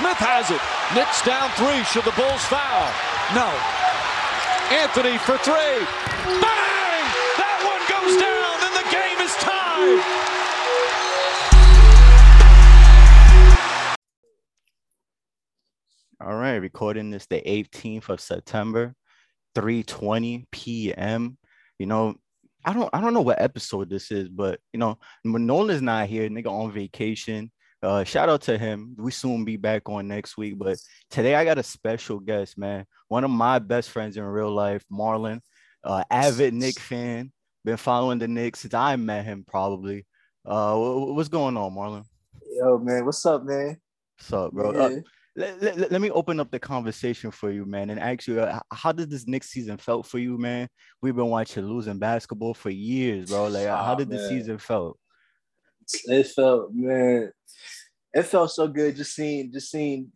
Smith has it. Knicks down three. Should the Bulls foul? No. Anthony for three. Bang! That one goes down, and the game is tied. All right, recording this the 18th of September, 3:20 p.m. You know, I don't I don't know what episode this is, but you know, when Nolan's not here, nigga on vacation. Uh, shout out to him. We soon be back on Knicks week, but today I got a special guest, man. One of my best friends in real life, Marlon, uh, avid Knick fan. Been following the Knicks since I met him, probably. Uh, what's going on, Marlon? Yo, man, what's up, man? What's up, bro? Uh, let, let, let, me open up the conversation for you, man, and ask you, uh, how did this next season felt for you, man? We've been watching losing basketball for years, bro. Like, oh, how did man. the season felt? It felt, man, it felt so good just seeing, just seeing,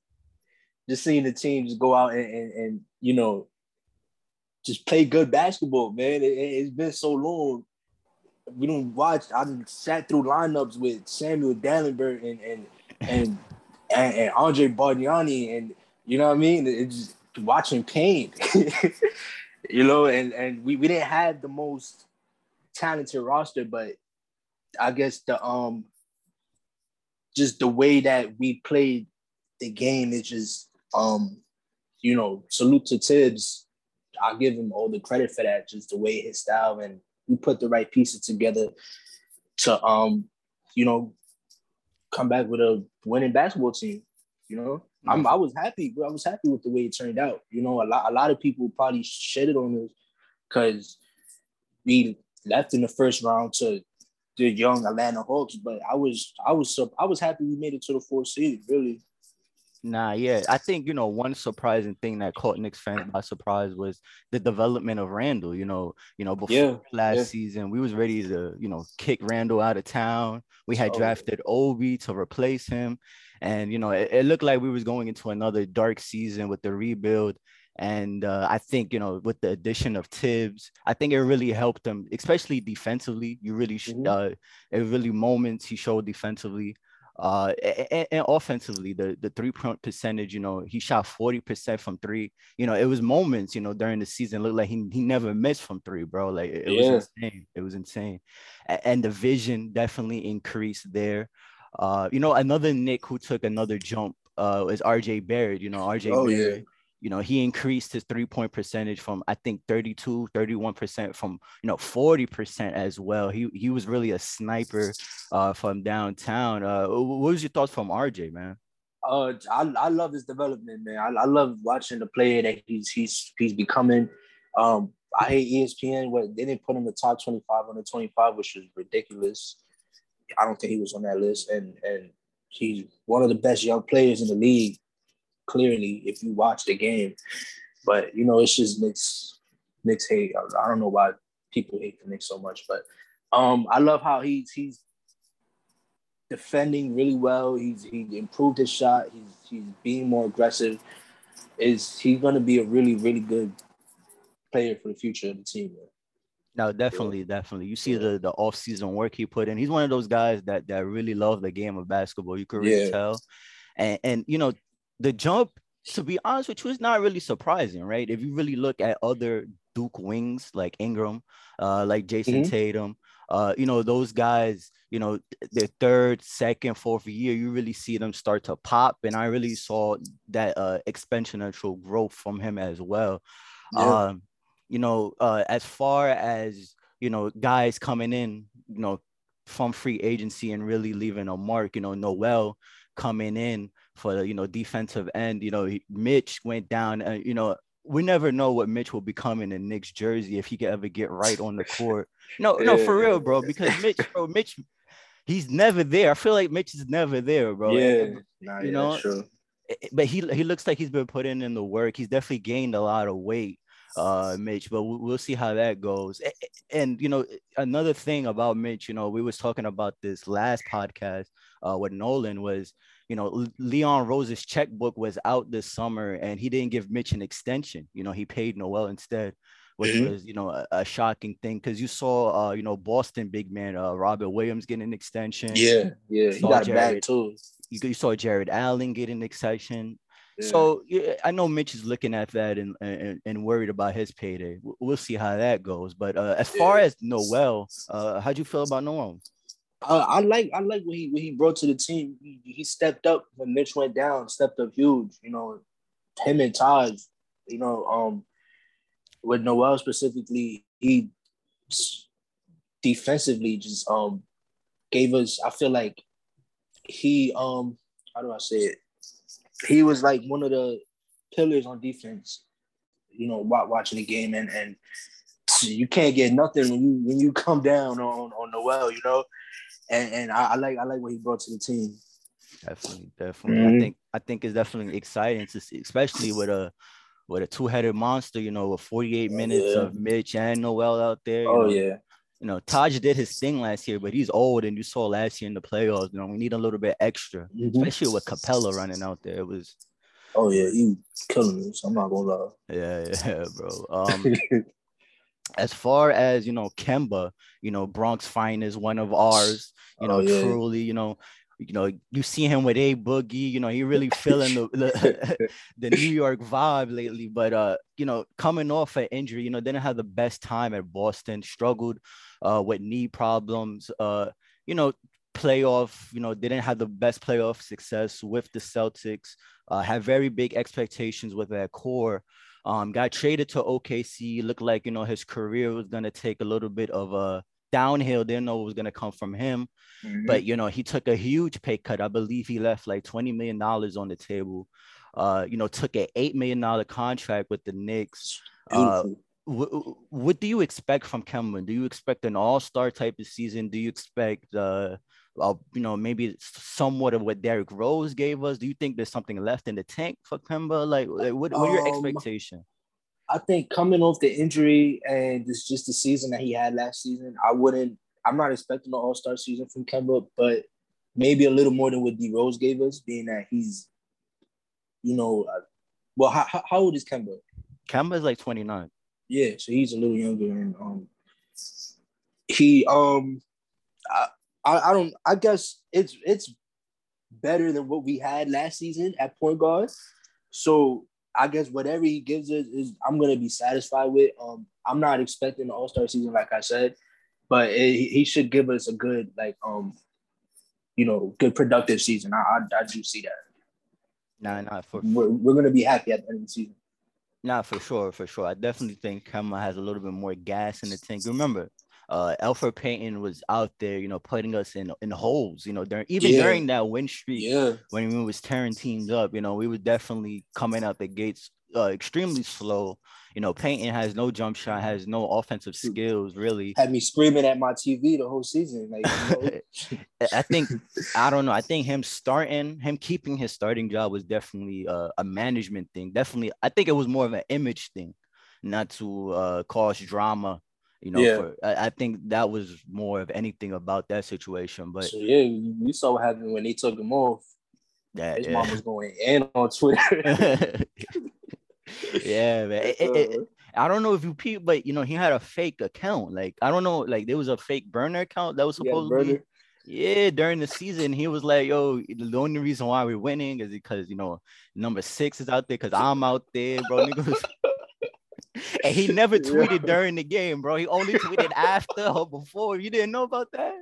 just seeing the team just go out and, and, and you know, just play good basketball, man. It, has been so long. We don't watch. I sat through lineups with Samuel Dalembert and and and and, and Andre Bargnani, and you know what I mean. It's just watching pain, you know, and and we, we didn't have the most talented roster, but I guess the um just the way that we played the game is just um you know salute to Thibs. I'll give him all the credit for that, just the way his style and we put the right pieces together to um you know come back with a winning basketball team. You know, I'm, I was happy. I was happy with the way it turned out. You know, a lot a lot of people probably shedded on us because we left in the first round to the young Atlanta Hawks. But I was I was I was happy we made it to the fourth seed. Really. Nah, yeah. I think, you know, one surprising thing that caught Knicks fans by surprise was the development of Randle. You know, you know, before yeah, last yeah. season, we was ready to, you know, kick Randle out of town. We had oh. drafted Obi to replace him. And, you know, it, it, looked like we was going into another dark season with the rebuild. And uh, I think, you know, with the addition of Thibs, I think it really helped him, especially defensively. You really, mm-hmm. uh, it really moments he showed defensively. Uh, and, and, offensively, the the three point percentage, you know, he shot 40% from three. You know, it was moments, you know, during the season, looked like he, he never missed from three, bro. Like it, it yeah. was insane. It was insane. And the vision definitely increased there. Uh, you know, another Knick who took another jump uh is RJ Barrett. You know, RJ oh, Barrett. Yeah you know, he increased his three point percentage from I think 32, 31% from, you know, 40% as well. He he was really a sniper uh, from downtown. Uh, what was your thoughts from RJ, man? Uh, I, I love his development, man. I, I love watching the player that he's he's he's becoming. Um, I hate ESPN. What they didn't put him the top 25 on the 25, which was ridiculous. I don't think he was on that list. And and he's one of the best young players in the league clearly if you watch the game. But you know, it's just Knicks Knicks hate. I don't know why people hate the Knicks so much, but um, I love how he's he's defending really well. He's he improved his shot. He's he's being more aggressive. Is he's going to be a really really good player for the future of the team? Man. No, definitely, yeah. definitely. You see the the off season work he put in. He's one of those guys that that really love the game of basketball. You can really yeah. tell. And and you know, the jump, to be honest with you, is not really surprising, right? If you really look at other Duke wings like Ingram, uh, like Jayson mm-hmm. Tatum, uh, you know, those guys, you know, their third, second, fourth year, you really see them start to pop. And I really saw that uh, exponential growth from him as well. Yeah. Um, you know, uh, as far as, you know, guys coming in, you know, from free agency and really leaving a mark, you know, Noel coming in, for the you know defensive end. You know, Mitch went down. Uh, you know, we never know what Mitch will become in the Knicks jersey if he can ever get right on the court. No, no, for real, bro. Because Mitch, bro, Mitch, he's never there. I feel like Mitch is never there, bro. Yeah, nah, you yeah, know. True. Eh, eh, but he he looks like he's been putting in the work. He's definitely gained a lot of weight, uh, Mitch. But we'll see how that goes. And you know, another thing about Mitch, you know, we was talking about this last podcast uh, with Nolan was you know, Leon Rose's checkbook was out this summer and he didn't give Mitch an extension. You know, he paid Noel instead, which mm-hmm. was, you know, a, a shocking thing because you saw, uh, you know, Boston big man, uh, Robert Williams getting an extension. Yeah, yeah, he got Jarrett, back too. you, you saw Jarrett Allen getting exception. Yeah. So yeah, I know Mitch is looking at that and, and, and worried about his payday. We'll see how that goes. But uh, as far as Noel, uh, how'd you feel about Noel? I like I like what he what he brought to the team. He, he stepped up when Mitch went down. Stepped up huge. You know, him and Taj. You know, um, with Noel specifically, he defensively just um gave us. I feel like he um how do I say it? He was like one of the pillars on defense. You know, watching the game and and you can't get nothing when you when you come down on on Noel. You know, and and I, I like I like what he brought to the team. Definitely, definitely. Mm-hmm. I think I think it's definitely exciting to see, especially with a with a two-headed monster, you know, with 48 minutes yeah. of Mitch and Noel out there. Oh know. yeah. You know, Taj did his thing last year, but he's old, and you saw last year in the playoffs. You know, we need a little bit extra, mm-hmm. especially with Capela running out there. It was. Oh yeah, he killing me. So I'm not gonna lie. Yeah, yeah, bro. Um, as far as you know, Kemba, you know, Bronx finest, one of ours. You know, oh, yeah. truly, you know, you know, you see him with a boogie, you know, he really feeling the, the, the New York vibe lately. But uh, you know, coming off an injury, you know, didn't have the best time at Boston, struggled uh with knee problems, uh, you know, playoff, you know, didn't have the best playoff success with the Celtics, uh, had very big expectations with that core. Um, got traded to OKC, looked like you know his career was gonna take a little bit of a downhill. Didn't know it was gonna come from him, mm-hmm. but you know he took a huge pay cut. I believe he left like twenty million dollars on the table. Uh, you know, took an eight million dollar contract with the Knicks. Uh, w- what do you expect from Kemba? Do you expect an all star type of season? Do you expect uh, uh, you know, maybe somewhat of what Derrick Rose gave us? Do you think there's something left in the tank for Kemba? Like, like what, what are your um, expectations? I think coming off the injury and it's just the season that he had last season, I wouldn't. I'm not expecting an All Star season from Kemba, but maybe a little more than what D Rose gave us, being that he's, you know, uh, well, how, how old is Kemba? Kemba is like 29. Yeah, so he's a little younger, and um, he um, I, I, I don't. I guess it's it's better than what we had last season at point guard. So I guess whatever he gives us is I'm gonna be satisfied with. Um, I'm not expecting the All Star season, like I said, but it, he should give us a good, like, um, you know, good productive season. I I, I do see that. Nah, nah, for we're, we're gonna be happy at the end of the season. Nah, for sure, for sure. I definitely think Kemba has a little bit more gas in the tank. Remember, uh Elfrid Payton was out there, you know, putting us in in holes, you know, during even yeah. during that win streak yeah. when we was tearing teams up, you know, we were definitely coming out the gates uh, extremely slow. You know, Payton has no jump shot, has no offensive skills, really. Had me screaming at my TV the whole season. Like, you know? I think, I don't know. I think him starting, him keeping his starting job was definitely uh, a management thing. Definitely, I think it was more of an image thing, not to uh, cause drama you know, yeah. For, I, I, think that was more of anything about that situation. But so, yeah, you saw what happened when they took him off. Yeah, his yeah. mom was going in on Twitter. yeah, man. It, it, it, uh. I don't know if you peep, but you know, he had a fake account. Like, I don't know, like there was a fake burner account that was supposed to be. Yeah, during the season, he was like, "Yo, the only reason why we're winning is because you know number six is out there because I'm out there, bro." And he never tweeted yeah. during the game, bro. He only tweeted after or before. You didn't know about that?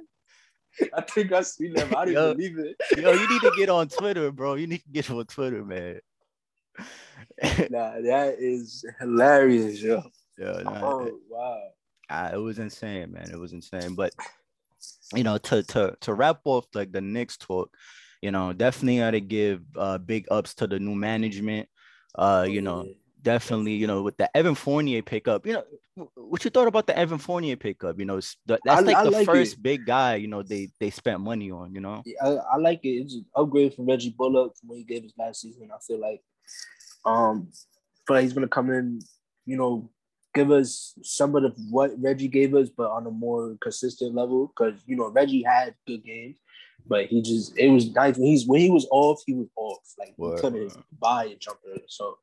I think I seen them. I didn't yo, believe it. yo, you need to get on Twitter, bro. You need to get on Twitter, man. nah, that is hilarious, yo. Yeah, nah, oh, wow. Uh, it was insane, man. It was insane. But you know, to to to wrap off like the Knicks talk, you know, definitely got to give uh, big ups to the new management. Uh, you know, definitely, you know, with the Evan Fournier pickup, you know, what you thought about the Evan Fournier pickup? You know, that's like I the like first it. big guy, you know, they they spent money on, you know. Yeah, I, I like it. It's an upgrade from Reggie Bullock from what he gave us last season. I feel like um feel like he's gonna come in, you know, give us some of the what Reggie gave us, but on a more consistent level. Because you know, Reggie had good games, but he just it was nice when he's when he was off, he was off. Like he couldn't buy a jumper. So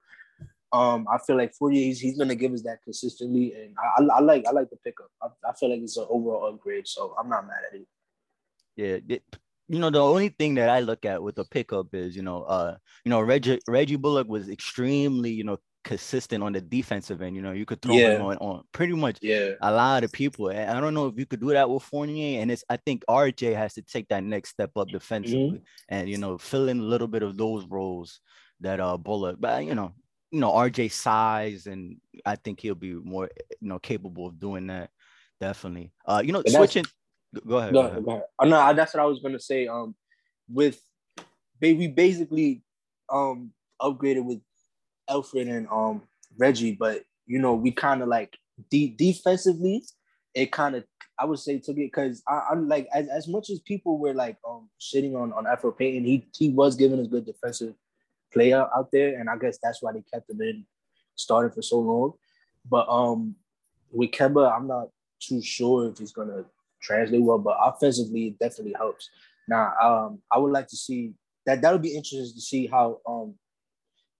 um, I feel like Fournier he's, he's gonna give us that consistently, and I, I, I like I like the pickup. I, I, feel like it's an overall upgrade, so I'm not mad at it. Yeah, it, you know, the only thing that I look at with the pickup is, you know, uh, you know, Reggie Reggie Bullock was extremely, you know, consistent on the defensive end. You know, you could throw yeah. him on, on pretty much yeah. a lot of people. And I don't know if you could do that with Fournier. And it's I think RJ has to take that next step up defensively mm-hmm. and you know fill in a little bit of those roles that uh Bullock. But you know, you know, RJ size and I think he'll be more you know capable of doing that. Definitely. Uh, you know, switching. Go ahead. Go, ahead. Go ahead. Oh, no, that's what I was gonna say. Um, with we basically um upgraded with Elfrid and um Reggie, but you know we kind of like de- defensively, it kind of I would say took it because I'm like as, as much as people were like um shitting on on Elfrid Payton, he he was giving a good defensive player out there, and I guess that's why they kept him in starting for so long. But um with Kemba, I'm not too sure if he's gonna translate well, but offensively it definitely helps. Now um I would like to see that that would be interesting to see how um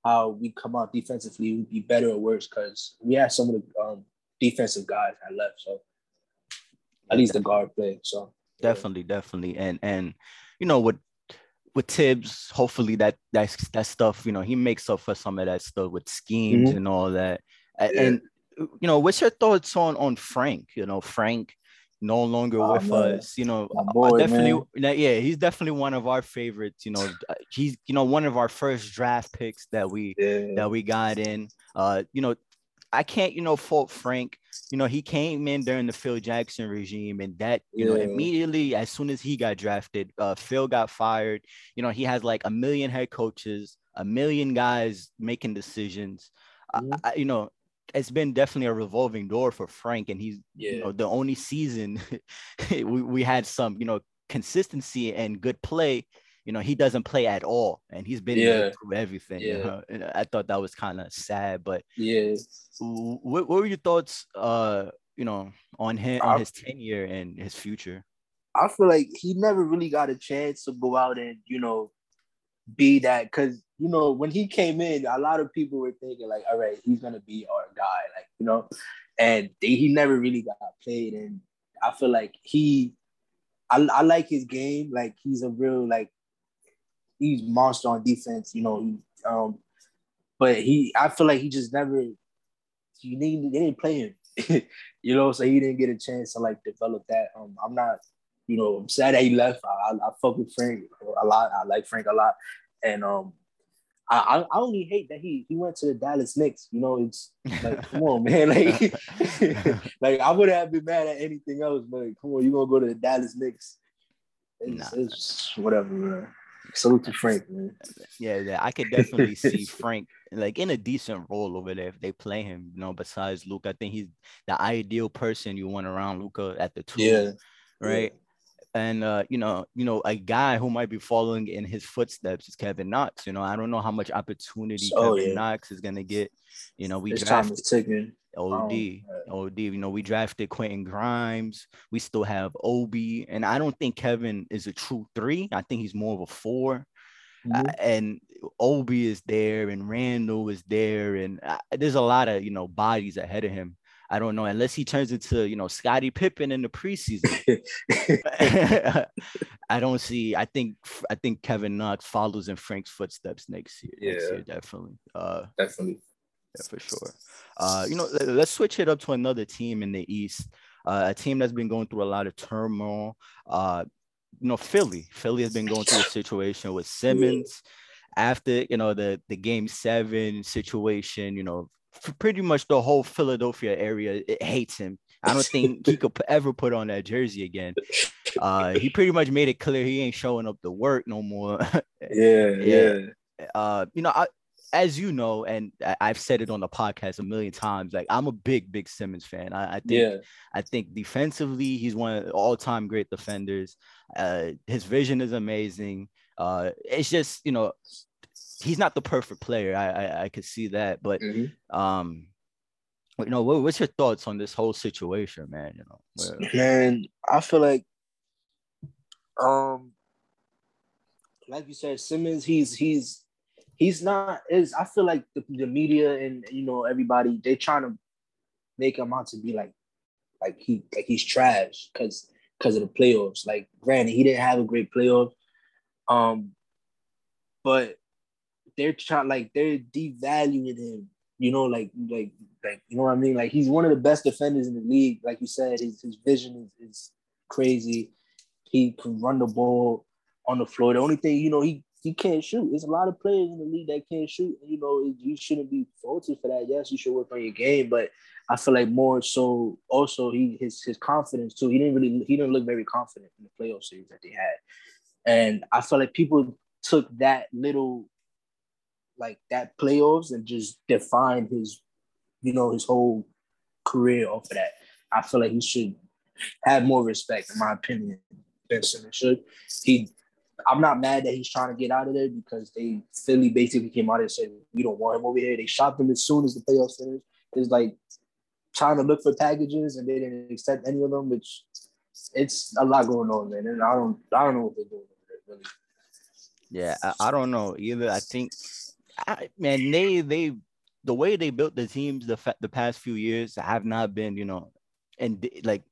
how we come out defensively would be better or worse because we have some of the um, defensive guys that left. So at least the guard play. So definitely, definitely, and and you know with with Thibs, hopefully that that's that stuff. You know, he makes up for some of that stuff with schemes mm-hmm. and all that. And, yeah. and you know, what's your thoughts on on Frank? You know, Frank no longer oh, with man. us. You know, boy, definitely, man. yeah, he's definitely one of our favorites. You know, uh, he's you know one of our first draft picks that we yeah. that we got in. Uh, you know, I can't you know fault Frank. You know, he came in during the Phil Jackson regime, and that you yeah. know immediately as soon as he got drafted, uh, Phil got fired. You know, he has like a million head coaches, a million guys making decisions. Mm-hmm. I, you know, it's been definitely a revolving door for Frank, and he's yeah. you know the only season we, we had some you know consistency and good play. You know he doesn't play at all, and he's been yeah. through everything. Yeah. You know? and I thought that was kind of sad, but yeah. What, what were your thoughts? Uh, you know, on him, on his tenure and his future. I feel like he never really got a chance to go out and you know be that because you know, when he came in, a lot of people were thinking like, all right, he's gonna be our guy, like you know, and they, he never really got played, and I feel like he, I, I like his game, like he's a real like, he's monster on defense, you know, um, but he, I feel like he just never, you need, they didn't play him, you know, so he didn't get a chance to like develop that. Um, I'm not, you know, I'm sad that he left. I, I, I fuck with Frank a lot. I like Frank a lot, and um, I, I only hate that he he went to the Dallas Knicks. You know, it's like, come on, man. Like, like I would have been mad at anything else, but come on, you gonna go to the Dallas Knicks? It's, nah. it's whatever, man. Salute to Frank, man. Yeah, yeah, I could definitely see Frank like in a decent role over there if they play him. You know, besides Luke, I think he's the ideal person you want around Luka at the two. Yeah. Right. Yeah and uh, you know, you know, a guy who might be following in his footsteps is Kevin Knox. You know, I don't know how much opportunity oh, Kevin yeah. Knox is gonna get. You know, we drafted OD, oh, OD. You know, we drafted Quentin Grimes. We still have Obi, and I don't think Kevin is a true three. I think he's more of a 4 mm-hmm. uh, and Obi is there, and Randle is there, and uh, there's a lot of you know bodies ahead of him. I don't know unless he turns into you know Scottie Pippen in the preseason. I don't see. I think I think Kevin Knox follows in Frank's footsteps next year. Yeah, next year, definitely. Uh, definitely. Yeah, for sure. Uh, you know, let's switch it up to another team in the East. Uh, a team that's been going through a lot of turmoil. Uh, you know, Philly. Philly has been going through a situation with Simmons. After you know the the game seven situation, you know pretty much the whole Philadelphia area hates him. I don't think he could ever put on that jersey again. Uh, he pretty much made it clear he ain't showing up to work no more. yeah, yeah. Uh, you know, I, as you know, and I've said it on the podcast a million times. Like I'm a big, big Simmons fan. I, I think, yeah. I think defensively, he's one of all-time great defenders. Uh, his vision is amazing. Uh, it's just you know he's not the perfect player. I I, I could see that, but mm-hmm. um, you know, what, what's your thoughts on this whole situation, man? You know, man, I feel like, um, like you said, Simmons, he's he's he's not is. I feel like the, the media and you know everybody they trying to make him out to be like like he like he's trash because because of the playoffs. Like, granted, he didn't have a great playoff, Um, but they're trying like they're devaluing him. You know, like like like you know what I mean. Like he's one of the best defenders in the league. Like you said, his his vision is, is crazy. He can run the ball on the floor. The only thing you know he he can't shoot. There's a lot of players in the league that can't shoot. And, you know, you shouldn't be faulted for that. Yes, you should work on your game, but I feel like more so also he his his confidence too. He didn't really he didn't look very confident in the playoff series that they had, and I feel like people took that little like that playoffs and just defined his you know his whole career off of that. I feel like he should have more respect, in my opinion. Ben Simmons should. He I'm not mad that he's trying to get out of there because they Philly basically came out and said we don't want him over here. They shot him as soon as the playoffs finished. It's like trying to look for packages and they didn't accept any of them, which it's a lot going on, man. And I don't I don't know what they're doing there, really. Yeah, I, I, don't know either. I think I, man, they they the way they built the teams the the past few years have not been, you know, and like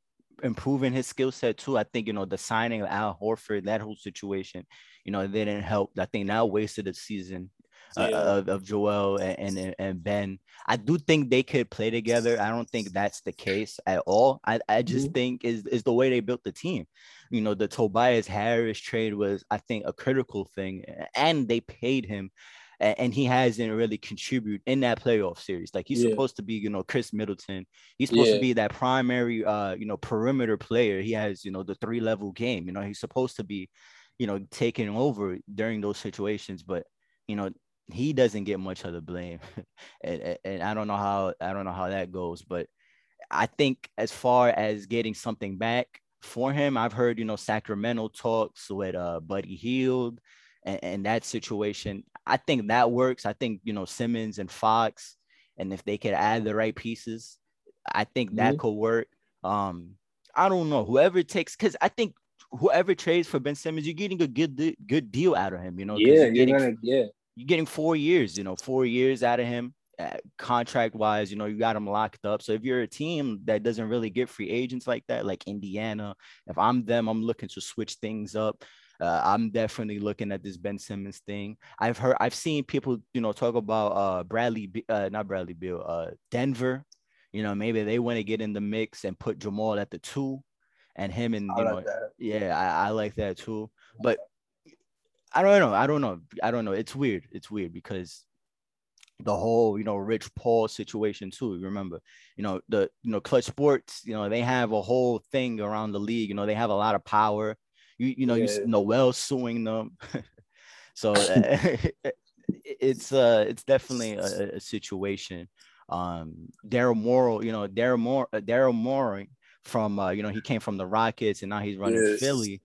improving his skill set too. I think you know the signing of Al Horford, that whole situation, you know, they didn't help. I think now wasted the season uh, yeah. of, of Joel and, and and Ben. I do think they could play together. I don't think that's the case at all. I, I just mm-hmm. think is is the way they built the team. You know, the Tobias Harris trade was, I think, a critical thing, and they paid him and he hasn't really contributed in that playoff series. Like he's yeah. supposed to be, you know, Khris Middleton. He's supposed yeah. to be that primary, uh, you know, perimeter player. He has, you know, the three level game. You know, he's supposed to be, you know, taking over during those situations. But you know, he doesn't get much of the blame, and, and I don't know how I don't know how that goes. But I think as far as getting something back for him, I've heard, you know, Sacramento talks with uh Buddy Hield and, and that situation. I think that works. I think you know Simmons and Fox, and if they could add the right pieces, I think that mm-hmm. could work. Um, I don't know whoever takes because I think whoever trades for Ben Simmons, you're getting a good good deal out of him. You know, yeah, you're, getting, you're gonna, yeah, you're getting four years. You know, four years out of him. Uh, contract wise, you know, you got him locked up. So if you're a team that doesn't really get free agents like that, like Indiana, if I'm them, I'm looking to switch things up. Uh, I'm definitely looking at this Ben Simmons thing. I've heard, I've seen people, you know, talk about uh, Bradley, uh, not Bradley Beal, uh, Denver. You know, maybe they want to get in the mix and put Jamal at the two, and him and you know, yeah, I, I like that too. But I don't know, I don't know, I don't know. It's weird. It's weird because the whole you know Rich Paul situation too. Remember, you know the you know Clutch Sports. You know they have a whole thing around the league. You know they have a lot of power. You you know yeah. you Noel suing them, so it's uh it's definitely a, a situation. Um, Daryl Morey, you know Daryl Morey, uh, Daryl Morey from uh, you know he came from the Rockets and now he's running yes. Philly.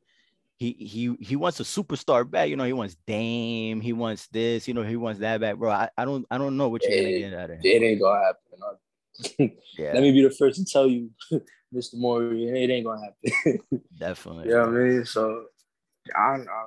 He he he wants a superstar back. You know he wants Dame. He wants this. You know he wants that back, bro. I, I don't I don't know what you're it, gonna get out of him. It ain't gonna happen. Yeah. Let me be the first to tell you, Mr. Morey, it ain't gonna happen. Definitely. You know I mean? So I don't, I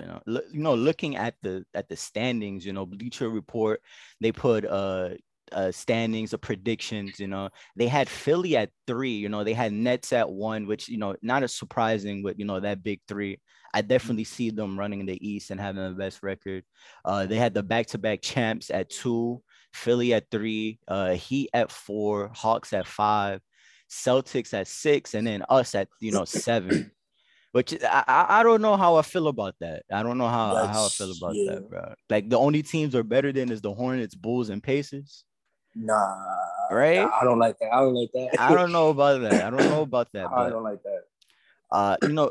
you know, look, you know, looking at the at the standings, you know, Bleacher Report, they put uh uh, standings or predictions. You know, they had Philly at three. You know, they had Nets at one, which you know not as surprising with you know that big three. I definitely see them running in the East and having the best record. Uh, they had the back-to-back champs at two. Philly at three, uh, Heat at four, Hawks at five, Celtics at six, and then us at you know seven. Which I, I don't know how I feel about that. I don't know how, how I feel about yeah. that, bro. Like the only teams are better than is the Hornets, Bulls, and Pacers. Nah, right? I don't like that. I don't like that. I don't know about that. I don't know about that. I don't like that. Uh, you know,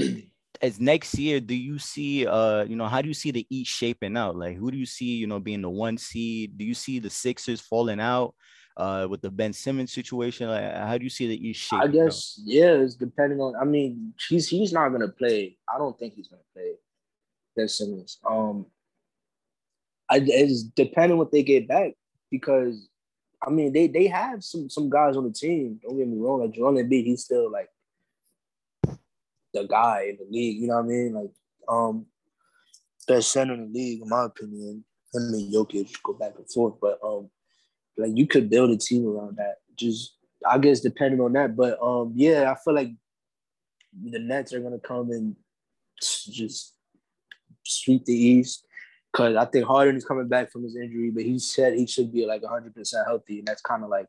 as next year, do you see uh, you know, how do you see the East shaping out? Like who do you see, you know, being the one seed? Do you see the Sixers falling out uh with the Ben Simmons situation? Like how do you see the East shaping I guess out? yeah, it's depending on I mean, he's he's not gonna play. I don't think he's gonna play Ben Simmons. Um I it's depending what they get back because I mean they they have some some guys on the team. Don't get me wrong, like Joel Embiid, he's still like the guy in the league. You know what I mean? Like, um, best center in the league, in my opinion. Him and Jokic go back and forth, but um, like you could build a team around that. Just I guess depending on that, but um, yeah, I feel like the Nets are gonna come and just sweep the East. Cause I think Harden is coming back from his injury, but he said he should be like 100 percent healthy, and that's kind of like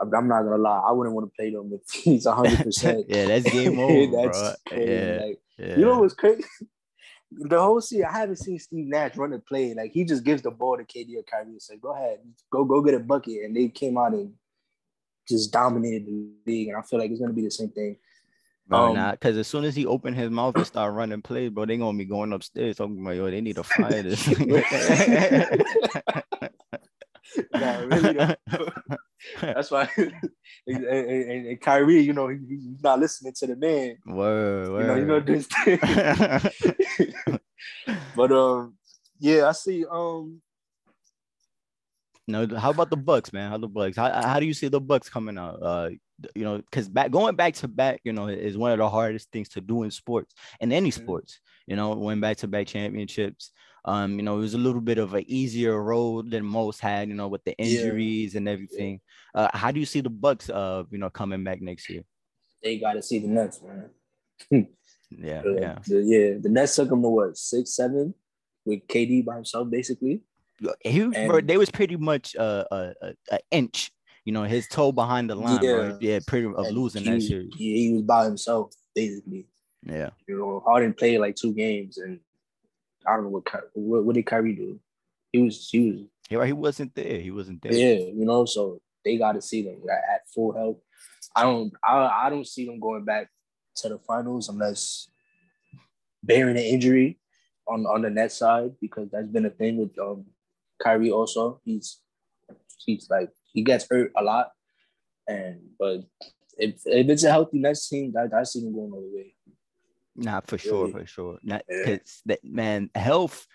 I'm not gonna lie, I wouldn't want to play them if he's 100. percent Yeah, that's game over, that's bro. Crazy. Yeah, like, yeah. You know what's crazy? the whole season, I haven't seen Steve Nash run a play. Like he just gives the ball to KD or Kyrie and says, "Go ahead, go go get a bucket," and they came out and just dominated the league. And I feel like it's gonna be the same thing. Bro, um, nah, because as soon as he opened his mouth and start running plays, bro, they gonna be going upstairs talking about yo, they need to fire this. nah, really. That's why. and, and, and, Kyrie, you know, he, he's not listening to the man. Word, word. You know, you know this thing. but um, yeah, I see. Um, no, how about the Bucks, man? How the Bucks? How, how do you see the Bucks coming out? Uh, you know, because back going back to back, you know, is one of the hardest things to do in sports in any mm-hmm. sports. You know, win back to back championships. Um, you know, it was a little bit of an easier road than most had, you know, with the injuries yeah. and everything. Uh, how do you see the Bucks uh, you know, coming back next year? They gotta see the Nets, man. yeah, the, yeah. The, yeah. The Nets took them to what, six, seven with KD by himself, basically. He, and, bro, they was pretty much uh, a, a, a inch you know, his toe behind the line, yeah, bro. Yeah, pretty of losing he, that series. Yeah, he was by himself, basically. Yeah. You know, Harden played like two games and I don't know what what, what did Kyrie do? He was he was yeah, he wasn't there. He wasn't there. Yeah, you know, so they got to see them at full health. I don't I, I don't see them going back to the finals unless bearing an injury on on the net side because that's been a thing with um Kyrie also. He's he's like he gets hurt a lot, and but if if it's a healthy Nets team, I see him going all the way. Nah, for sure, for sure. Not because that man, health.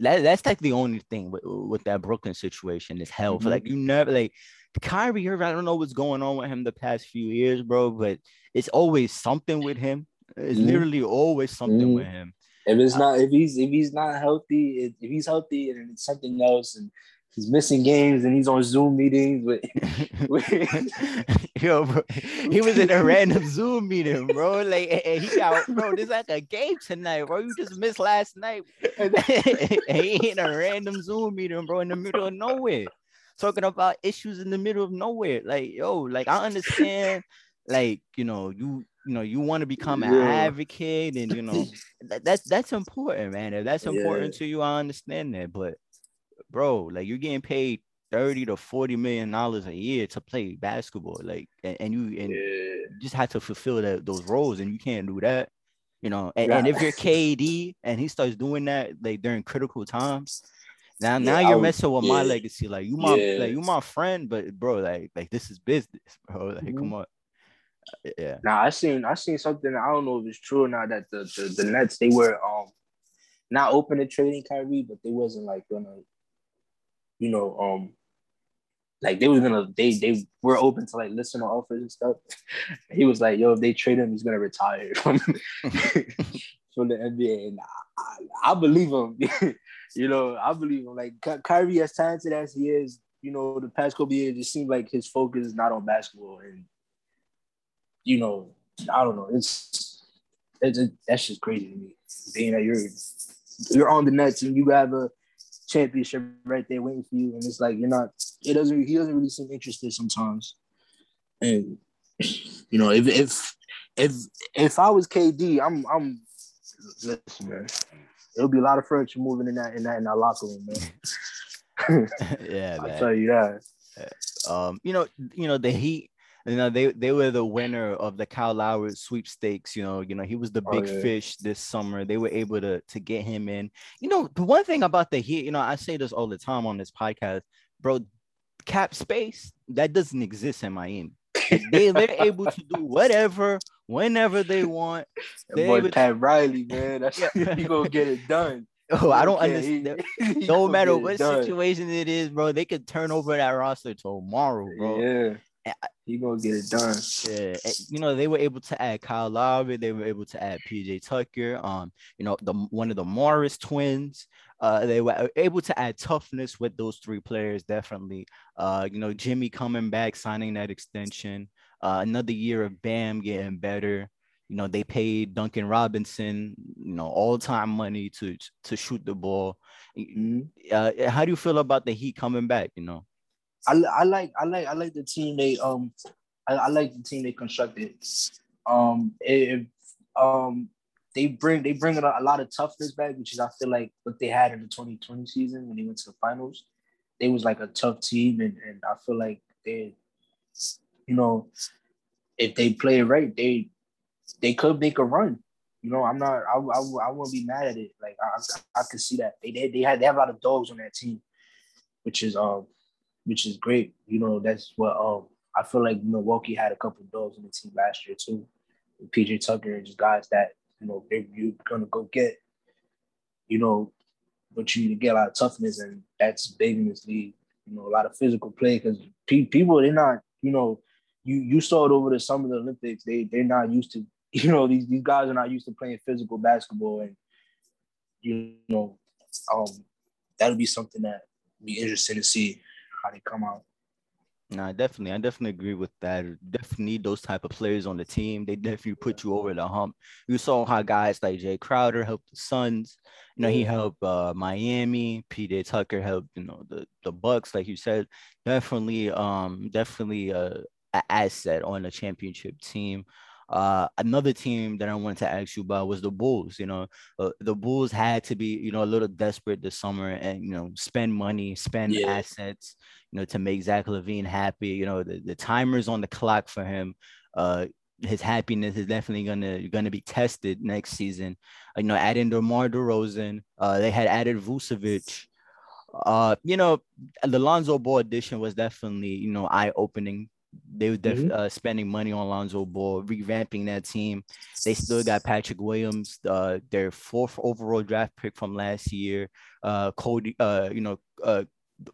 That, that's like the only thing with, with that Brooklyn situation is health. Mm-hmm. Like you never like Kyrie Irving. I don't know what's going on with him the past few years, bro. But it's always something with him. It's mm-hmm. literally always something mm-hmm. with him. If it's not, if he's if he's not healthy, if he's healthy and it's something else, and he's missing games and he's on Zoom meetings with, with yo, bro. He was in a random Zoom meeting, bro. Like and he got bro, there's like a game tonight, bro. You just missed last night. and he in a random Zoom meeting, bro, in the middle of nowhere. Talking about issues in the middle of nowhere. Like, yo, like I understand, like, you know, you you know you want to become an advocate and you know that, that's that's important man if that's important yeah. to you i understand that but bro, like you're getting paid 30 to 40 million dollars a year to play basketball. Like and, and you and yeah. you just have to fulfill that those roles and you can't do that. You know, and, and if you're KD and he starts doing that like during critical times, now yeah, now you're would, messing with yeah. my legacy. Like you my like you my friend, but bro, like like this is business, bro. Like mm-hmm. come on. Uh, yeah. Now I seen I seen something. I don't know if it's true or not that the, the, the Nets they were um not open to trading Kyrie, but they wasn't like gonna you know, um, like they was gonna they they were open to like listen to offers and stuff. he was like, "Yo, if they trade him, he's gonna retire from from the NBA." And I, I believe him. you know, I believe him. Like Kyrie, as talented as he is, you know, the past couple years, it seems like his focus is not on basketball, and you know, I don't know. It's, it's it, that's just crazy to me. Being that you're you're on the Nets and you have a championship right there waiting for you, and it's like you're not. It doesn't. He doesn't really seem interested sometimes, and you know if if if if I was KD, I'm I'm listen, man. It'll be a lot of furniture moving in that in that in that locker room, man. yeah, I'll tell you that. Um, you know, you know the Heat you know they they were the winner of the Kyle Lowry sweepstakes. You know, you know he was the oh, big oh, yeah. fish this summer. They were able to to get him in. You know, the one thing about the Heat, you know, I say this all the time on this podcast, bro. Cap space that doesn't exist in Miami. they they're able to do whatever whenever they want. boy Pat Riley, man, that's yeah. he gonna get it done. Oh, I don't understand. no matter what situation it is, bro, they could turn over that roster tomorrow, bro. Yeah. He gonna get it done. Yeah, you know they were able to add Kyle Lowry. They were able to add PJ Tucker. Um, you know the one of the Morris twins. Uh, they were able to add toughness with those three players. Definitely. Uh, you know Jimmy coming back, signing that extension. Uh, another year of Bam getting better. You know, they paid Duncan Robinson, you know, all time money to to shoot the ball. Mm-hmm. Uh, how do you feel about the Heat coming back? You know, I, I like I like I like the team they um I, I like the team they constructed. Um, if um they bring they bring a lot of toughness back, which is I feel like what they had in the 2020 season when they went to the finals. They was like a tough team, and, and I feel like they, you know, if they play right, they they could make a run. You know, I'm not. I I, I won't be mad at it. Like I I could see that they they they had they have a lot of dogs on that team, which is um which is great. You know, that's what um I feel like Milwaukee had a couple of dogs on the team last year too. PJ Tucker and just guys that you know they you're gonna go get. You know, but you need to get a lot of toughness, and that's big in this league. You know, a lot of physical play because pe- people they're not. You know, you you saw it over the summer of the Olympics. They they're not used to you know, these, these guys are not used to playing physical basketball. And, you know, um, that'll be something that be interesting to see how they come out. No, definitely. I definitely agree with that. Definitely need those type of players on the team. They definitely put you over the hump. You saw how guys like Jay Crowder helped the Suns. You know, he helped uh, Miami. PJ Tucker helped, you know, the, the Bucks, like you said. Definitely, um, definitely a, an asset on a championship team. Uh, another team that I wanted to ask you about was the Bulls. You know, uh, the Bulls had to be, you know, a little desperate this summer and, you know, spend money, spend yeah. assets, you know, to make Zach LaVine happy. You know, the, the timer's on the clock for him. Uh, his happiness is definitely gonna gonna be tested next season. You know, adding DeMar DeRozan, uh, they had added Vucevic. Uh, you know, the Lonzo Ball addition was definitely you know eye opening they were def- mm-hmm. uh, spending money on Lonzo Ball, revamping that team. They still got Patrick Williams, uh, their fourth overall draft pick from last year. Uh, Cody, uh, you know, uh,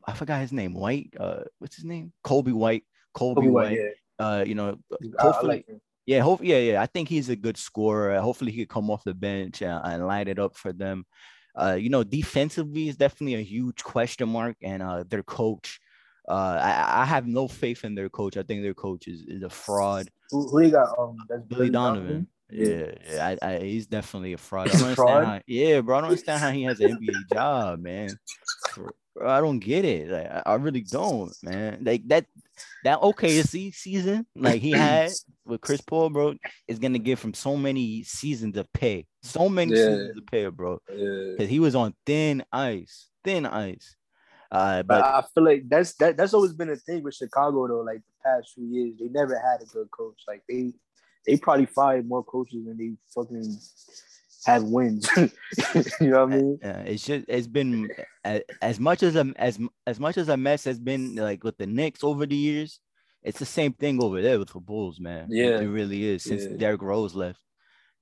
I forgot his name. White, uh, what's his name? Coby White. Coby, Coby White. White yeah. Uh, you know, hopefully, like yeah, hope, yeah, yeah. I think he's a good scorer. Hopefully, he could come off the bench and, and light it up for them. Uh, you know, defensively is definitely a huge question mark, and uh, their coach uh, I, I have no faith in their coach. I think their coach is, is a fraud. Who, who you got? Um, that's Billy, Donovan. Donovan. Yeah, yeah I, I, he's definitely a fraud. I don't understand how, yeah, bro. I don't understand how he has an NBA job, man. Bro, I don't get it. Like, I, I really don't, man. Like that that OKC season, like he had with Chris Paul, bro, is gonna give him so many seasons of pay, so many yeah. seasons of pay, bro. Because yeah. he was on thin ice, thin ice. Uh, but, but, I feel like that's that that's always been a thing with Chicago though. Like the past few years, they never had a good coach. Like they they probably fired more coaches than they fucking had wins. you know what I mean? Yeah, it's just it's been as, as much as a as as much as a mess has been like with the Knicks over the years. It's the same thing over there with the Bulls, man. Yeah, it really is. Since yeah. Derrick Rose left,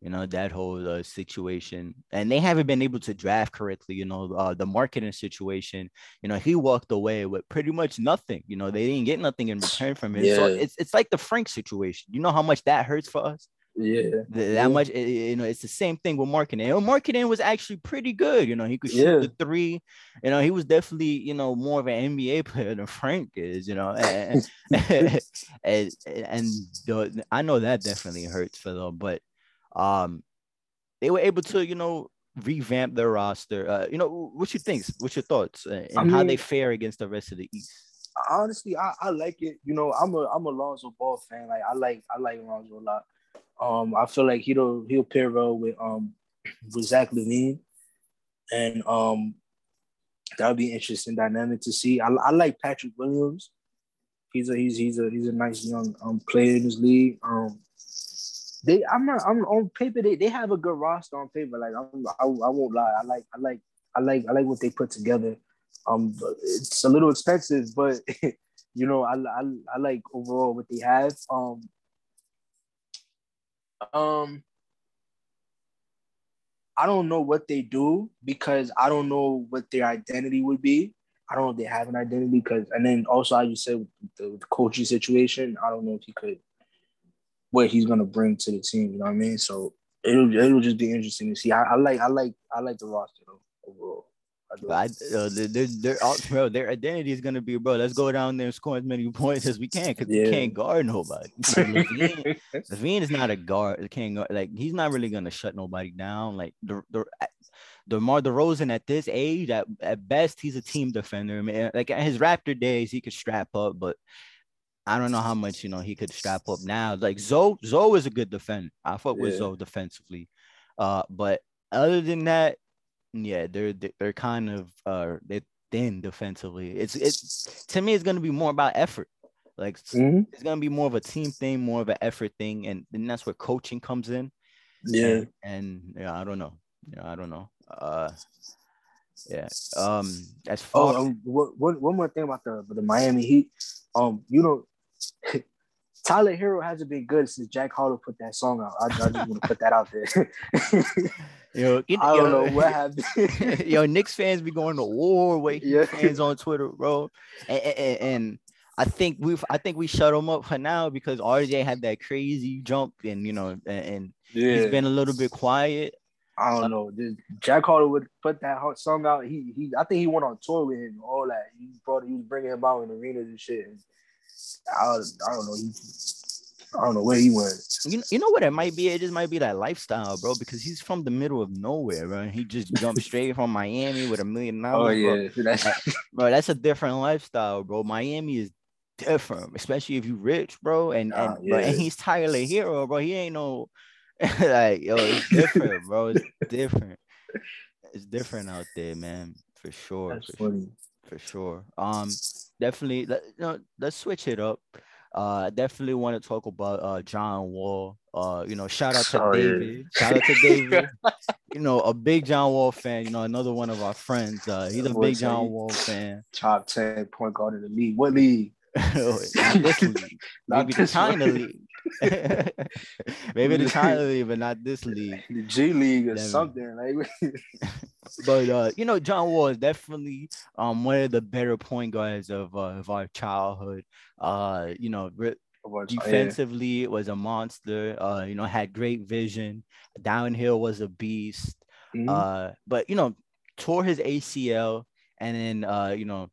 you know that whole uh, situation. And they haven't been able to draft correctly you know uh, the Markkanen situation. You know he walked away with pretty much nothing you know they didn't get nothing in return from it yeah. so it's, it's like the frank situation. You know how much that hurts for us? Yeah. That yeah. much you know it's the same thing with Markkanen. And Markkanen was actually pretty good you know he could shoot yeah. the three you know he was definitely you know more of an nba player than frank is you know and and, and the, i know that definitely hurts for them but um, they were able to, you know, revamp their roster. Uh, you know, what you think? What's your thoughts uh, and I mean, how they fare against the rest of the East? Honestly, I, I like it. You know, I'm a I'm a Lonzo Ball fan. Like I like I like Lonzo a lot. Um, I feel like he'll he'll pair well with um with Zach LaVine, and um that'll be interesting dynamic to see. I, I like Patrick Williams. He's a he's he's a he's a nice young um player in this league. Um, they I'm not I'm on paper they, they have a good roster on paper. Like I'm, I, I won't lie. I like I like I like I like what they put together. Um, it's a little expensive, but you know I, I I like overall what they have. Um, um, I don't know what they do because I don't know what their identity would be. I don't know if they have an identity because, and then also I just said the, the coaching situation. I don't know if he could what he's gonna bring to the team. You know what I mean? So it'll it'll just be interesting to see. I, I like I like I like the roster though overall. I, uh, their, their, bro, their identity is gonna be, bro. Let's go down there and score as many points as we can because yeah. we can't guard nobody. LaVine, LaVine is not a guard. Can't guard, like he's not really gonna shut nobody down. Like the the DeMar DeRozan at this age, at, at best, he's a team defender. I mean, like at his Raptor days, he could strap up, but I don't know how much you know he could strap up now. Like Zoe, Zoe is a good defender. I fuck yeah. with Zoe defensively. Uh, but other than that, yeah, they're they're kind of uh they're thin defensively. It's it's to me it's gonna be more about effort. Like mm-hmm. it's gonna be more of a team thing, more of an effort thing, and then that's where coaching comes in. Yeah, and, and yeah, I don't know. Yeah, I don't know. Uh, yeah. Um, as far. Oh, um, one, one more thing about the the Miami Heat. Um, you know, Tyler Herro hasn't been good since Jack Harlow put that song out. I, I just want to put that out there. yo, you, I don't yo, know what happened. yo, Knicks fans be going to war with yeah. fans on Twitter, bro. And, and, and, I think we I think we shut him up for now because RJ had that crazy jump and you know and, and yeah. he's been a little bit quiet. I don't know. Jack Harlow would put that song out. He he. I think he went on tour with him. All that he brought. He was bringing him out in arenas and shit. And I, I don't know. He, I don't know where he went. You, you know what it might be? It just might be that lifestyle, bro. Because he's from the middle of nowhere, bro. He just jumped straight from Miami with a million dollars. Oh yeah, bro. That's... bro. That's a different lifestyle, bro. Miami is different, especially if you rich, bro. And and, yeah. bro, and he's Tyler Herro, bro. He ain't no like yo, it's different, bro. It's different. It's different out there, man. For sure. That's for funny. Sure. For sure. Um, definitely. Let, you know, let's switch it up. Uh, definitely want to talk about uh John Wall. Uh, you know, shout out to David. Shout out to David. you know, a big John Wall fan. You know, another one of our friends. Uh, he's a big John Wall fan. Top ten point guard in the league. What league? not this league. Maybe the China league. Maybe the China league, but not this league. The G League or something. Like but uh, you know, John Wall is definitely um one of the better point guards of uh, of our childhood. Uh, you know, re- defensively was a monster. Uh, you know, had great vision. Downhill was a beast. Mm-hmm. Uh, but you know, tore his ACL and then uh, you know,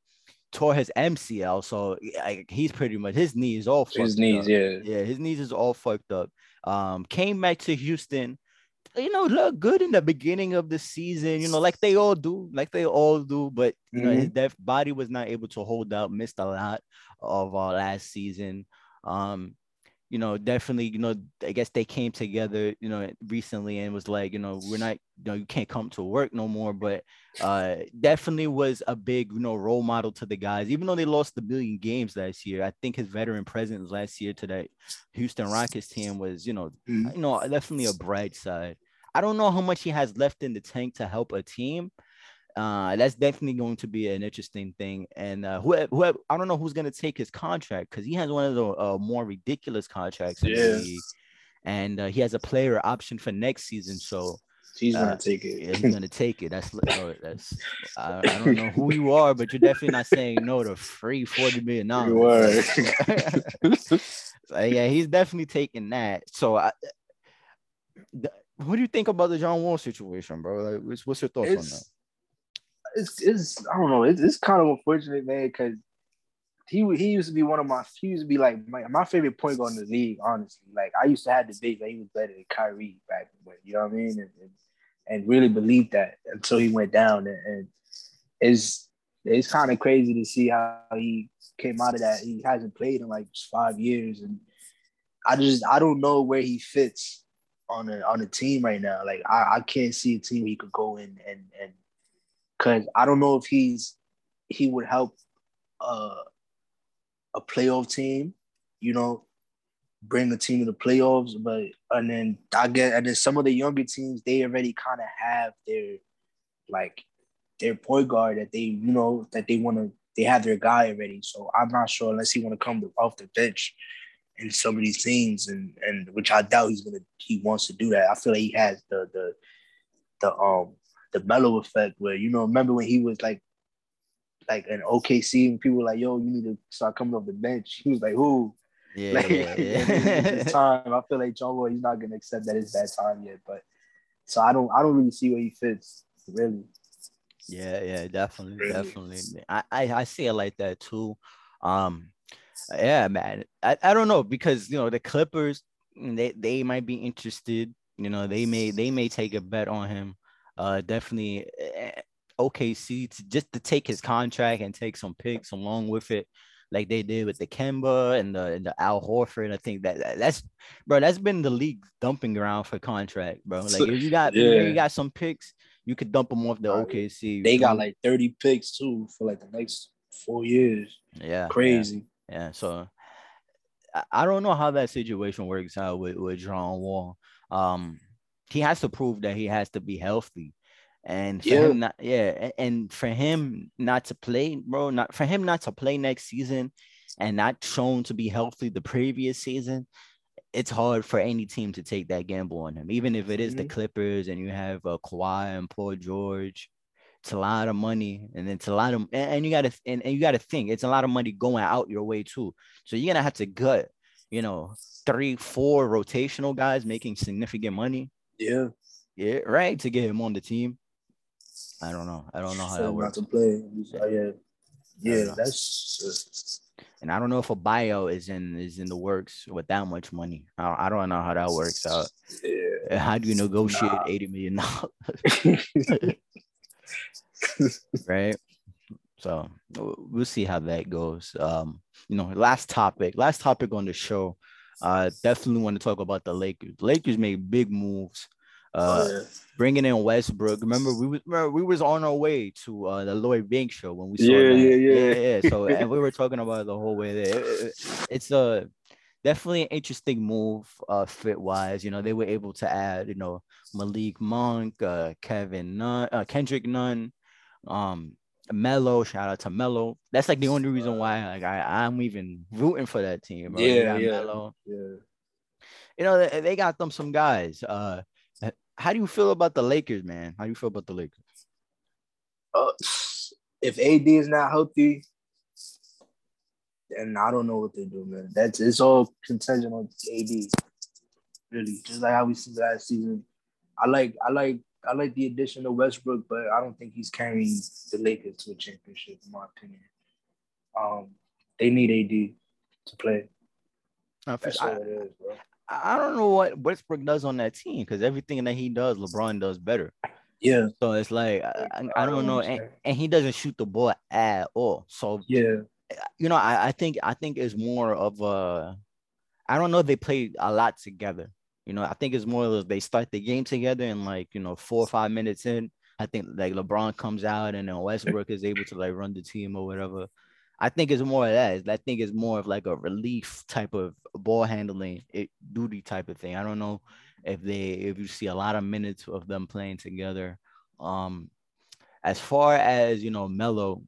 tore his MCL. So like, he's pretty much his knees all his knees, up. yeah, yeah, his knees is all fucked up. Um, came back to Houston you know, look good in the beginning of the season, you know, like they all do, like they all do. But you mm-hmm. know, his def- body was not able to hold out, missed a lot of uh, last season. Um, you know, definitely, you know, I guess they came together, you know, recently and was like, you know, we're not, you know, you can't come to work no more. But uh definitely was a big, you know, role model to the guys, even though they lost the billion games last year. I think his veteran presence last year to that Houston Rockets team was, you know, mm-hmm. you know, definitely a bright side. I don't know how much he has left in the tank to help a team, uh, that's definitely going to be an interesting thing. And uh, whoever, whoever I don't know who's going to take his contract because he has one of the uh, more ridiculous contracts. yeah. And uh, he has a player option for next season. So he's going to uh, take it. yeah, he's going to take it. That's, that's I, I, don't know who you are, but you're definitely not saying no to free $40 million. You are. so, yeah, he's definitely taking that. So I, what do you think about the John Wall situation, bro? Like, what's, what's your thoughts it's, on that? It's it's I don't know. It's, it's kind of unfortunate, man, because he he used to be one of my he used to be like my, my favorite point guard in the league. Honestly, like I used to have debate that he was better than Kyrie back when. You know what I mean? And, and, and really believed that until he went down. And, and it's it's kind of crazy to see how he came out of that. He hasn't played in like five years, and I just I don't know where he fits on a on a team right now. Like I, I can't see a team he could go in and and because I don't know if he's he would help uh, a playoff team, you know, bring the team to the playoffs. But and then I get and then some of the younger teams they already kind of have their like their point guard that they you know that they want to they have their guy already. So I'm not sure unless he want to come off the bench in some of these teams and and which I doubt he's gonna he wants to do that. I feel like he has the the the um the Melo effect where you know remember when he was like like an OKC and people were like yo you need to start coming off the bench he was like who yeah, like, yeah, yeah. time I feel like John Wall he's not gonna accept that it's that time yet but so I don't I don't really see where he fits really Yeah, yeah, definitely, really? definitely. I, I I see it like that too. Um, yeah, man. I, I don't know because you know the Clippers they they might be interested. You know, they may they may take a bet on him. Uh, definitely eh, OKC to, just to take his contract and take some picks along with it, like they did with the Kemba and the and the Al Horford. I think that, that that's bro, that's been the league dumping ground for contract, bro. Like if you got yeah. you got some picks, you could dump them off the OKC. They got like 30 picks too for like the next four years. Yeah. Crazy. Yeah. yeah. So I don't know how that situation works out with, with John Wall. Um, he has to prove that he has to be healthy. And for yeah. him not yeah, and for him not to play, bro, not for him not to play next season and not shown to be healthy the previous season, it's hard for any team to take that gamble on him, even if it is mm-hmm. the Clippers and you have uh, Kawhi and Paul George. It's a lot of money, and it's a lot of, and, you gotta, and, and you gotta think it's a lot of money going out your way too. So you're gonna have to gut, you know, three, four rotational guys making significant money. Yeah, yeah, right. To get him on the team. I don't know. I don't know how that works. to play. Yeah, yeah, that's. Uh, and I don't know if a buyout is in is in the works with that much money. I, I don't know how that works out. Yeah. How do you negotiate nah. eighty million dollars? right. So we'll see how that goes. Um, you know, last topic, last topic on the show. Uh, definitely want to talk about the Lakers. Lakers made big moves uh, oh, yeah. bringing in Westbrook. Remember, we was remember, we was on our way to uh, the Lloyd Banks show when we saw yeah, that. Yeah, yeah, yeah, yeah. So and we were talking about it the whole way there. It, it, it's a definitely an interesting move, uh, fit wise. You know, they were able to add, you know, Malik Monk, uh, Kevin Nunn, uh, Kendrick Nunn, um, Melo. Shout out to Melo. That's like the only reason why like I I'm even rooting for that team. Bro. Yeah, yeah, Melo. yeah. You know, they, they got them some guys. Uh, how do you feel about the Lakers, man? How do you feel about the Lakers? Uh, if AD is not healthy, then I don't know what they do, man. That's it's all contingent on AD. Really, just like how we see last season. I like, I like, I like the addition of Westbrook, but I don't think he's carrying the Lakers to a championship, in my opinion. Um, they need AD to play. That's I, it is, bro. I don't know what Westbrook does on that team because everything that he does, LeBron does better. Yeah. So it's like I, I, don't know, and, and, he doesn't shoot the ball at all. So yeah, you know, I, I think I think it's more of a. I don't know. They play a lot together. You know, I think it's more of they start the game together and like you know four or five minutes in. I think like LeBron comes out and then Westbrook is able to like run the team or whatever. I think it's more of that. I think it's more of like a relief type of ball handling it, duty type of thing. I don't know if they if you see a lot of minutes of them playing together. Um, as far as you know, Melo,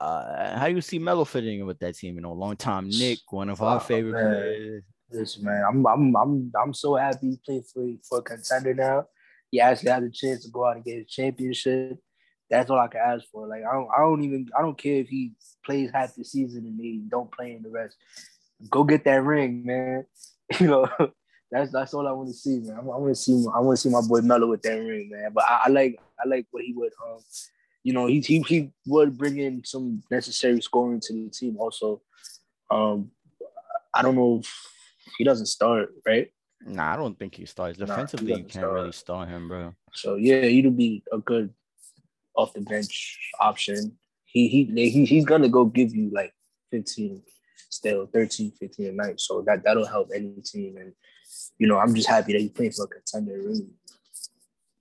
uh, how do you see Melo fitting in with that team? You know, long time Knick, one of our favorite man. players. Listen, man, I'm I'm I'm I'm so happy he played for for a contender now. He actually has a chance to go out and get a championship. That's all I can ask for. Like I don't, I don't even I don't care if he plays half the season and they don't play in the rest. Go get that ring, man. You know, that's that's all I want to see, man. I, I want to see I want to see my boy Melo with that ring, man. But I, I, like I like what he would um, you know, he he he would bring in some necessary scoring to the team also. Um, I don't know if he doesn't start, right? Nah, I don't think he starts. Defensively, nah, he you can't start. really start him, bro. So yeah, he'd be a good off the bench option. He he he he's gonna go give you like 15 still 13, 15 a night. So that that'll help any team. And you know, I'm just happy that he's playing for a contender really.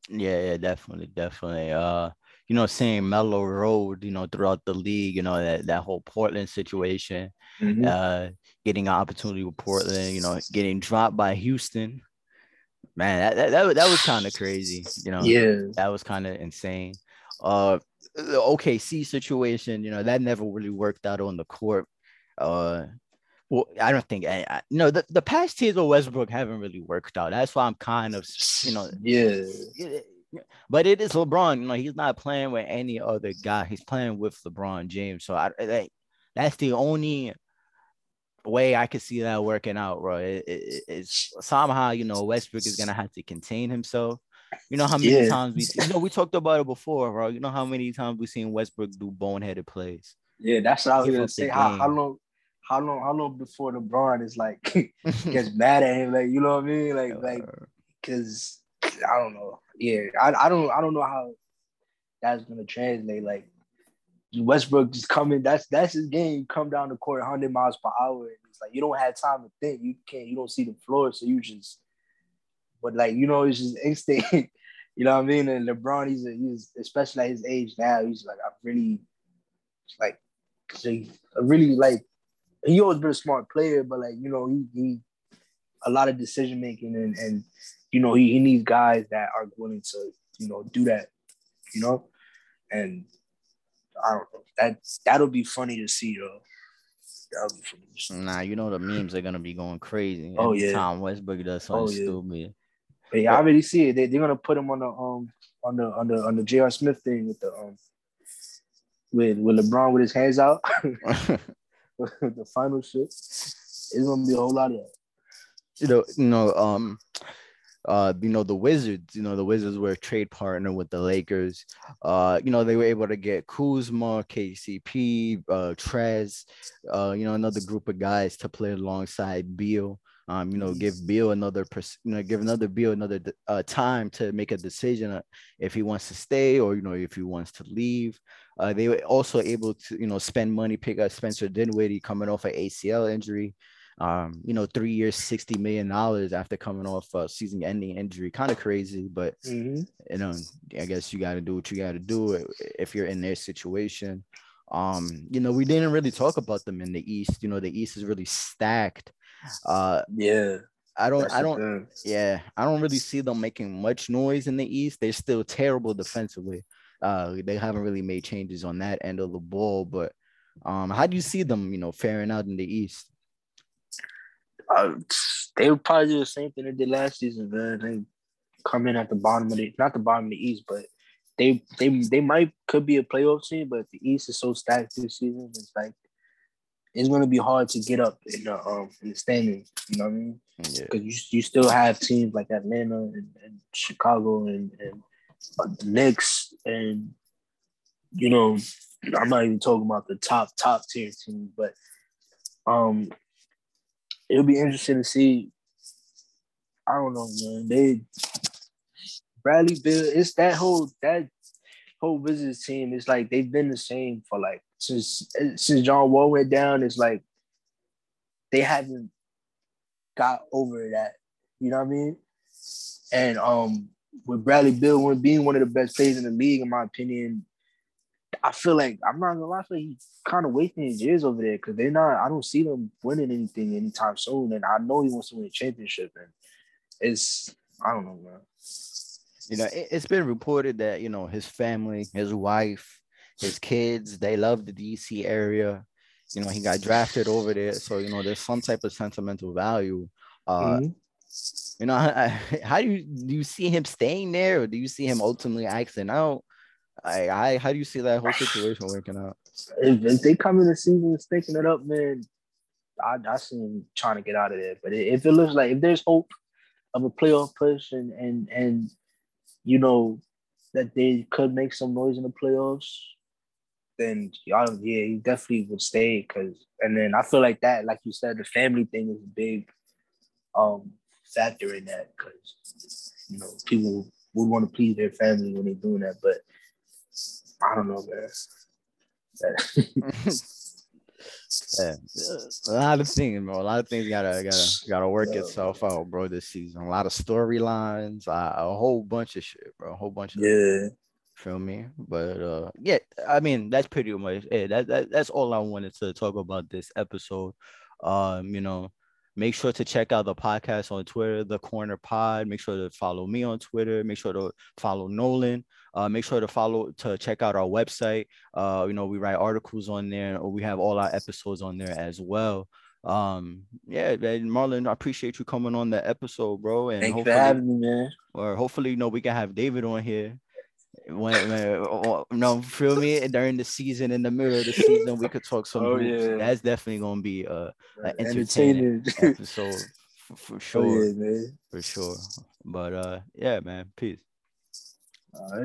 Yeah, yeah, definitely, definitely. Uh, you know, seeing Melo Road, you know, throughout the league, you know, that, that whole Portland situation, mm-hmm. uh, getting an opportunity with Portland, you know, getting dropped by Houston. Man, that that, that, that was kind of crazy, you know. Yeah. That was kind of insane. Uh, the OKC situation, you know, that never really worked out on the court. Uh, well, I don't think, I, I, you know, the, the past years of Westbrook haven't really worked out. That's why I'm kind of, you know, yeah. But it is LeBron. You know, he's not playing with any other guy. He's playing with LeBron James. So I, like, that's the only way I could see that working out, bro. It, it, it's somehow, you know, Westbrook is gonna have to contain himself You know how many yeah. times we you know we talked about it before, bro. You know how many times we've seen Westbrook do boneheaded plays. Yeah, that's what I was gonna say. How, how long how long how long before LeBron is like gets mad at him? Like, you know what I mean? Like, like cause I don't know. Yeah, I, I don't I don't know how that's gonna translate. Like Westbrook just coming, that's that's his game. Come down the court 100 miles per hour, and it's like you don't have time to think. You can't, you don't see the floor, so you just. But like you know, it's just instinct. you know what I mean? And LeBron, he's a, he's especially at his age now. He's like, I'm really, like, I really like. He always been a smart player, but like you know, he he a lot of decision making and and you know he, he needs guys that are willing to you know do that, you know, and I don't know. That that'll be funny to see though. That'll be funny. See. Nah, you know the memes are gonna be going crazy. Oh yeah, Tom Westbrook does something oh, yeah. stupid. But I already see it. They, they're gonna put him on the um on the on the on the J.R. Smith thing with the um with with LeBron with his hands out. the final shit. It's gonna be a whole lot of that. You know, you know, um, uh, you know, the Wizards, you know, the Wizards were a trade partner with the Lakers. Uh, you know, they were able to get Kuzma, KCP, uh, Trez, uh, you know, another group of guys to play alongside Beal. Um, you know, give Beal another, you know, give another Beal another uh, time to make a decision if he wants to stay or you know if he wants to leave. Uh, they were also able to you know spend money, pick up Spencer Dinwiddie coming off an ACL injury um, you know, three years, sixty million dollars after coming off a season-ending injury. Kind of crazy, but mm-hmm. you know, I guess you got to do what you got to do if you're in their situation. Um, you know, we didn't really talk about them in the East. You know, the East is really stacked. Uh, yeah. I don't, I don't, yeah, I don't really see them making much noise in the East. They're still terrible defensively. Uh, they haven't really made changes on that end of the ball, but um, how do you see them, you know, faring out in the East? Uh, they would probably do the same thing they did last season, man. They come in at the bottom of the not the bottom of the East, but they they they might could be a playoff team, but the East is so stacked this season. It's like it's gonna be hard to get up in the um in the standings. You know what I mean? Because yeah. you you still have teams like Atlanta and, and Chicago and and uh, the Knicks and you know I'm not even talking about the top top tier teams, but um it'll be interesting to see. I don't know, man. They Bradley Beal, it's that whole that whole Wizards team. It's like they've been the same for like since since John Wall went down. It's like they haven't got over that. You know what I mean? And um, with Bradley Beal being one of the best players in the league, in my opinion, I feel like I'm not gonna lie, I feel like he's kind of wasting his years over there because they're not. I don't see them winning anything anytime soon, and I know he wants to win a championship, and it's I don't know, man. You know, it, has been reported that you know his family, his wife, his kids, they love the DC area. You know, he got drafted over there, so you know there's some type of sentimental value. Uh, mm-hmm. You know, how, how do you do you see him staying there, or do you see him ultimately acting out? I, I how do you see that whole situation working out? If, if they come in the season sticking it up, man, I, I see him trying to get out of there. But if it looks like if there's hope of a playoff push and and and you know that they could make some noise in the playoffs, then yeah, he definitely would stay. Cause and then I feel like that, like you said, the family thing is a big um factor in that because you know people would want to please their family when they're doing that, but I don't know, man. yeah, a lot of things, bro. A lot of things gotta gotta gotta work yeah. itself out, bro. This season, a lot of storylines, uh, a whole bunch of shit, bro. A whole bunch of yeah. Feel me? But uh, yeah, I mean that's pretty much it. That, that that's all I wanted to talk about this episode. Um, you know, make sure to check out the podcast on Twitter, the Corner Pod. Make sure to follow me on Twitter. Make sure to follow Nolan. Uh, make sure to follow to check out our website. Uh, you know, we write articles on there, or we have all our episodes on there as well. Um, yeah, man, Marlon, I appreciate you coming on the episode, bro. And Thank you for having me, man. Or hopefully, you know, we can have David on here. When, when no, feel me during the season, in the middle of the season, we could talk some. Oh, yeah. That's definitely gonna be a, a entertaining episode for, for sure. Oh, yeah. For sure. But uh, yeah, man. Peace. All right.